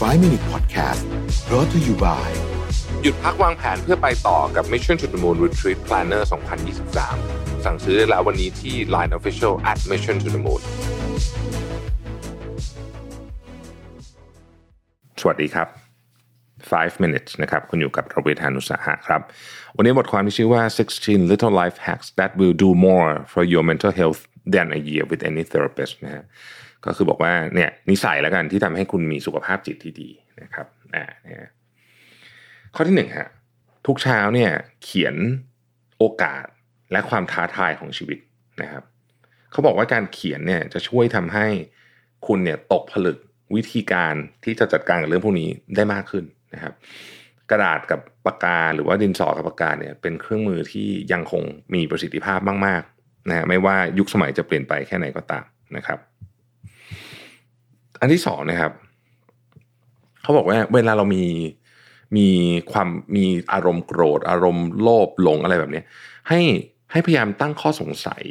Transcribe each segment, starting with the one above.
5 Minute Podcast brought to you by หยุดพักวางแผนเพื่อไปต่อกับ Mission to the Moon Retreat Planner 2023 สั่งซื้อได้แล้ววันนี้ที่ Line Official at Mission to the Moon สวัสดีครับ 5 minutes นะครับคุณอยู่กับระเวทานุสาหะครับ วันนี้บทความที่ชื่อว่า 16 little life hacks that will do more for your mental health than a year with any therapist นะฮะ ก็คือบอกว่าเนี่ยนิสัยแล้วกันที่ทำให้คุณมีสุขภาพจิตที่ดีนะครับอ่าเนี่ยข้อที่หนึ่งฮะทุกเช้าเนี่ยเขียนโอกาสและความท้าทายของชีวิตนะครับเขาบอกว่าการเขียนเนี่ยจะช่วยทำให้คุณเนี่ยตกผลึกวิธีการที่จะจัดการกับเรื่องพวกนี้ได้มากขึ้นนะครับ กระดาษกับปากกาหรือว่าดินสอกับปากกาเนี่ยเป็นเครื่องมือที่ยังคงมีประสิทธิภาพมากๆนะฮะไม่ว่ายุคสมัยจะเปลี่ยนไปแค่ไหนก็ตามนะครับ อันที่สองนะครับเขาบอกว่าเวลาเรามีมีความมีอารมณ์โกรธ อารมณ์โลภหลงอะไรแบบนี้ให้ให้พยายามตั้งข้อสงสัย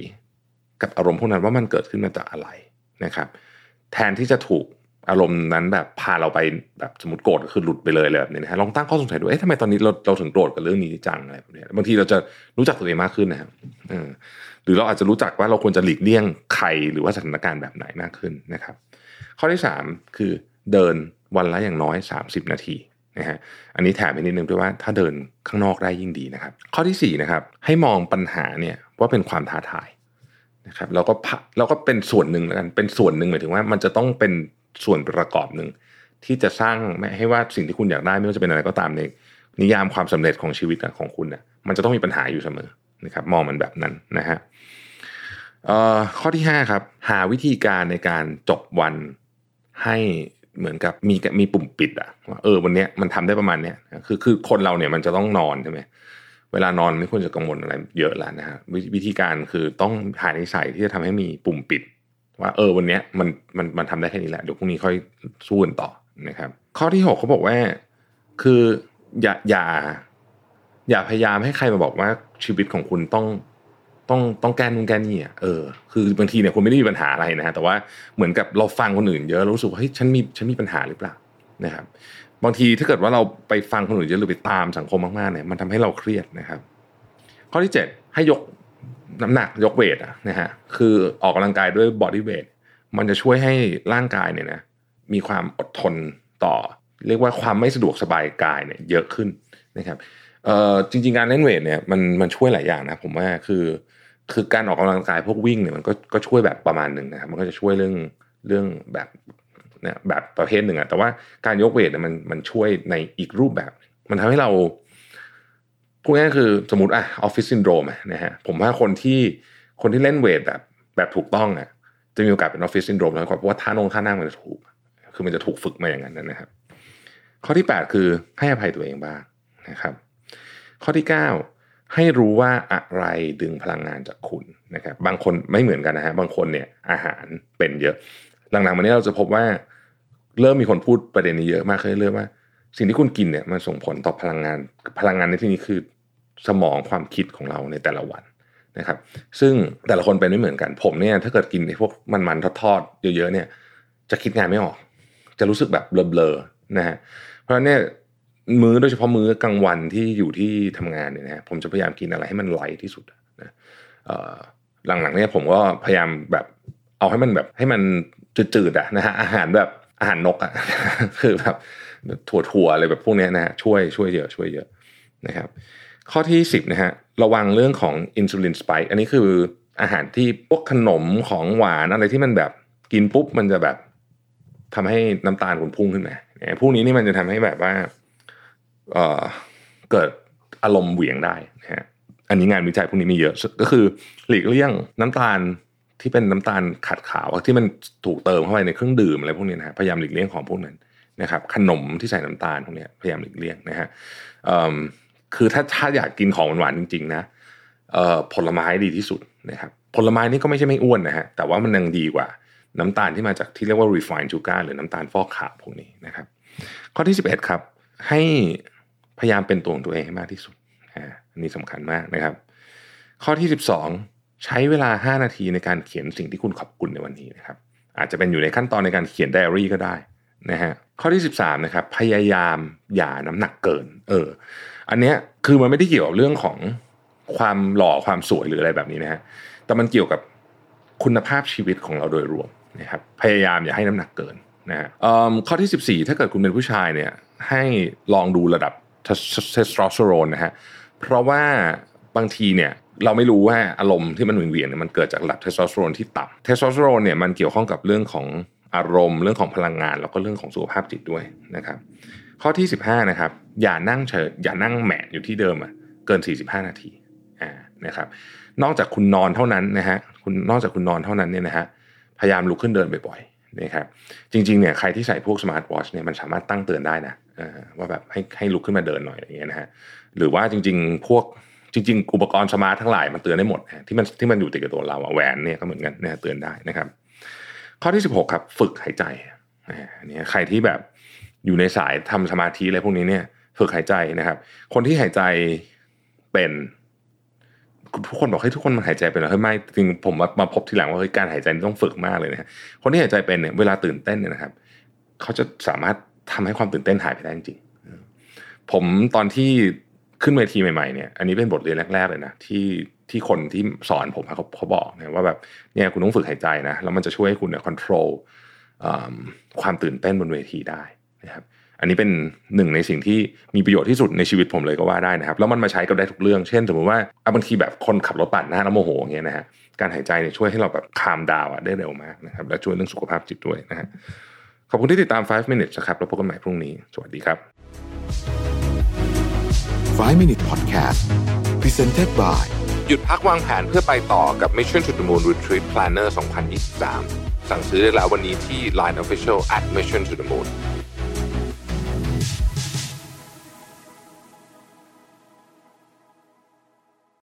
กับอารมณ์พวกนั้นว่ามันเกิดขึ้นมาจากอะไรนะครับ แทนที่จะถูกอารมณ์นั้นแบบพาเราไปแบบสมมติโกรธคือหลุดไปเลยเลยแบบนี้นะฮะลองตั้งข้อสงสัยดูเอ๊ะทำไมตอนนี้เราเราถึงโกรธกับเรื่องนี้จังอะไรแบบนี้บางทีเราจะรู้จักตัวเองมากขึ้นนะครับหรือเราอาจจะรู้จักว่าเราควรจะหลีกเลี่ยงใครหรือว่าสถานการณ์แบบไหนมากขึ้นนะครับ ข้อที่ 3 คือเดินวันละอย่างน้อย 30 นาทีนะฮะอันนี้แถมไปนิดนึงด้วยว่าถ้าเดินข้างนอกได้ยิ่งดีนะครับ ข้อที่4นะครับให้มองปัญหาเนี่ยว่าเป็นความท้าทายนะครับแล้วก็เราก็เป็นส่วนหนึ่งแล้วกันเป็นส่วนหนึ่งหมายถึงว่ามันจะต้องเป็นส่วนประกอบหนึ่งที่จะสร้างให้ว่าสิ่งที่คุณอยากได้ไม่ว่าจะเป็นอะไรก็ตามในนิยามความสำเร็จของชีวิตของคุณเนี่ยมันจะต้องมีปัญหาอยู่เสมอนะครับ มองมันแบบนั้นนะฮะข้อที่5ครับหาวิธีการในการจบวัน ให้เหมือนกับมีมีปุ่มปิดอะว่าเออวันนี้มันทำได้ประมาณเนี้ยคือคือคนเราเนี่ยมันจะต้องนอนใช่ไหมเวลานอนไม่ควรจะกังวลอะไรเยอะแล้วนะฮะวิธีการคือต้องหานิสัยที่จะทำให้มีปุ่มปิด ว่าเออวันนี้มันมันมันทำได้แค่นี้แหละเดี๋ยวพรุ่งนี้ค่อยสู้กันต่อนะครับ ข้อที่หกเขาบอกว่าคืออย่าอย่า อย่าพยายามให้ใครมาบอกว่าชีวิตของคุณต้อง ต้องต้องแก้นู่นแก้นี่อะเออคือบางทีเนี่ยคุณไม่ได้มีปัญหาอะไรนะฮะแต่ว่าเหมือนกับเราฟังคนอื่นเยอะรู้สึกว่าเฮ้ยฉันมีฉันมีปัญหาหรือเปล่านะครับ บางทีถ้าเกิดว่าเราไปฟังคนอื่นเยอะหรือไปตามสังคมมากๆเนี่ยมันทำให้เราเครียดนะครับ ข้อที่เจ็ดให้ยกน้ำหนักยกเวทอะนะฮะคือออกกำลังกายด้วยบอดี้เวทมันจะช่วยให้ร่างกายเนี่ยนะมีความอดทนต่อ เรียกว่าความไม่สะดวกสบายกายเนี่ยเยอะขึ้นนะครับเอ่อจริงๆการเล่นเวทเนี่ยมันมันช่วยหลายอย่างนะผมว่าคือ คือการออกกำลังกายพวกวิ่งเนี่ยมันก็ก็ช่วยแบบประมาณหนึ่งนะครับมันก็จะช่วยเรื่องเรื่องแบบเนี่ยแบบประเภทหนึ่งอะแต่ว่าการยกเวทเนี่ยมันมันช่วยในอีกรูปแบบ มันทำให้เราพูดง่ายคือสมมติอะออฟฟิศซินโดรมนะฮะผมว่าคนที่คนที่เล่น weight แบบแบบถูกต้องอะจะมีโอกาสเป็นออฟฟิศซินโดรมน้อยกว่าเพราะว่าท่านงท่านั่งมันจะถูก คือมันจะถูกฝึกมาอย่างนั้นนะครับ ข้อที่ 8 คือให้อภัยตัวเองบ้างนะครับ ข้อที่ 9 ให้รู้ว่าอะไรดึงพลังงานจากคุณนะครับบางคนไม่เหมือนกันนะฮะบางคนเนี่ยอาหารเป็นเยอะ หลังๆมานี้เราจะพบว่า เริ่มมีคนพูดประเด็นนี้เยอะมากขึ้นเรื่อยว่า สิ่งที่คุณกินเนี่ยมันส่งผลต่อพลังงานพลังงานในที่นี้คือสมองความคิดของเราในแต่ละวันนะครับ ซึ่งแต่ละคนเป็นไม่เหมือนกัน ผมเนี่ยถ้าเกิดกินพวกมันๆทอดๆเยอะๆเนี่ย จะคิดงานไม่ออก จะรู้สึกแบบเบลอๆนะฮะเพราะเนี่ย มื้อโดยเฉพาะมื้อกลางวันที่อยู่ที่ทำงานเนี่ยนะผมจะพยายามกินอะไรให้มันไลท์ที่สุดนะหลังๆเนี่ยผมก็พยายามแบบเอาให้มันแบบให้มันจืดๆอะนะฮะอาหารแบบอาหารนกอะคือแบบถั่วๆอะไรแบบพวกนี้นะฮะช่วยช่วยเยอะช่วยเยอะนะครับ ข้อที่สิบนะฮะระวังเรื่องของอินซูลินสไปค์อันนี้คืออาหารที่พวกขนมของหวานอะไรที่มันแบบกินปุ๊บมันจะแบบทำให้น้ำตาลคุณพุ่งขึ้นมาพวกนี้นี่มันจะทำให้แบบว่า เกิดอารมณ์เหวี่ยงได้นะฮะอันนี้งานวิจัยพวกนี้มีเยอะก็คือหลีกเลี่ยงน้ำตาลที่เป็นน้ำตาลขัดขาวที่มันถูกเติมเข้าไปในเครื่องดื่มอะไรพวกนี้นะฮะพยายามหลีกเลี่ยงของพวกนั้นนะครับขนมที่ใส่น้ำตาลพวกนี้พยายามหลีกเลี่ยงนะฮะคือถ้าถ้าอยากกินของหวานจริงๆนะผลไม้ดีที่สุดนะครับผลไม้นี่ก็ไม่ใช่ไม่อ้วนนะฮะแต่ว่ามันยังดีกว่าน้ำตาลที่มาจากที่เรียกว่า refined sugar หรือน้ำตาลฟอกขาวพวกนี้นะครับ ข้อที่ 11 ครับ ให้ พยายามเป็นตัวของตัวเองให้มากที่สุดอันนี้สำคัญมากนะครับ ข้อที่ 12 ใช้เวลา 5 นาทีในการเขียนสิ่งที่คุณขอบคุณในวันนี้นะครับ อาจจะเป็นอยู่ในขั้นตอนในการเขียนไดอารี่ก็ได้นะฮะข้อที่ 13นะครับพยายามอย่าน้ำหนักเกิน เออ อันเนี้ยคือมันไม่ได้เกี่ยวกับเรื่องของความหล่อความสวยหรืออะไรแบบนี้นะฮะแต่มันเกี่ยวกับคุณภาพชีวิตของเราโดยรวมนะครับพยายามอย่าให้น้ำหนักเกินนะฮะข้อที่ 14 ถ้าเกิดคุณเป็นผู้ชายเนี่ยให้ลองดูระดับ เทสโทสเตอโรนนะฮะเพราะว่าบางทีเนี่ยเราไม่รู้ว่าอารมณ์ที่มันวนเวียนเนี่ยมันเกิดจากระดับเทสโทสเตอโรนที่ต่ำเทสโทสเตอโรนเนี่ยมันเกี่ยวข้องกับเรื่องของอารมณ์เรื่องของพลังงาน แล้วก็เรื่องของสุขภาพจิตด้วยนะครับ ข้อที่ 15นะครับอย่านั่งเฉยอย่านั่งแหมะอยู่ที่เดิมอะเกิน 45 นาทีอ่านะครับ นอกจากคุณนอนเท่านั้นนะฮะคุณนอกจากคุณนอนเท่านั้นเนี่ยนะฮะพยายามลุกขึ้นเดินบ่อยๆนะครับจริงๆเนี่ยใครที่ใส่พวก smart watch เนี่ยมันสามารถตั้งเตือนได้นะ ว่าแบบให้ให้ลุกขึ้นมาเดินหน่อยอย่างเงี้ยนะฮะหรือว่าจริง ๆ พวกจริง ๆ อุปกรณ์ smart ทั้งหลายมันเตือนได้หมดที่มันที่มันอยู่ติดกับตัวเราแหวนเนี่ยก็เหมือนกันเนี่ยเตือนได้นะครับ ข้อที่ 16 ครับ ฝึกหายใจเนี่ยใครที่แบบอยู่ในสายทำสมาธิอะไรพวกนี้เนี่ย ฝึกหายใจนะครับ คนที่หายใจเป็นทุกคนบอกให้ทุกคนมันหายใจเป็นเหรอเฮ้ยไม่จริงผมมามาพบทีหลังว่าเฮ้ยการหายใจต้องฝึกมากเลยนะคนที่หายใจเป็นเนี่ยเวลาตื่นเต้นเนี่ยนะครับ เขาจะสามารถ ทำให้ความตื่นเต้นหายไปได้จริงผมตอนที่ขึ้นเวทีใหม่ๆเนี่ย อันนี้เป็นบทเรียนแรก ๆ เลยนะที่ที่คนที่สอนผมเขาเขาบอกนี่ยว่าแบบเนี่ยคุณต้องฝึกหายใจนะแล้วมันจะช่วยให้คุณเนี่ยควบคุมความตื่นเต้นบนเวทีได้นะครับ อันนี้เป็นหนึ่งในสิ่งที่มีประโยชน์ที่สุดในชีวิตผมเลยก็ว่าได้นะครับ แล้วมันมาใช้กับได้ทุกเรื่อง เช่น สมมติว่าบางทีแบบคนขับรถปาดหน้าแล้วโมโหอย่างเงี้ยนะฮะการหายใจเนี่ยช่วยให้เราแบบคามดาวได้เร็วมากนะครับ และช่วยเรื่องสุขภาพจิตด้วยนะฮะ ขอบคุณที่ติดตาม 5 minutes นะครับแล้วพบกันใหม่พรุ่งนี้ สวัสดีครับ 5 minute podcast presented by หยุดพักวางแผนเพื่อไปต่อกับ Mission to the Moon Retreat Planner 2023 สั่งซื้อได้แล้ววันนี้ที่ Line Official at Mission to the Moon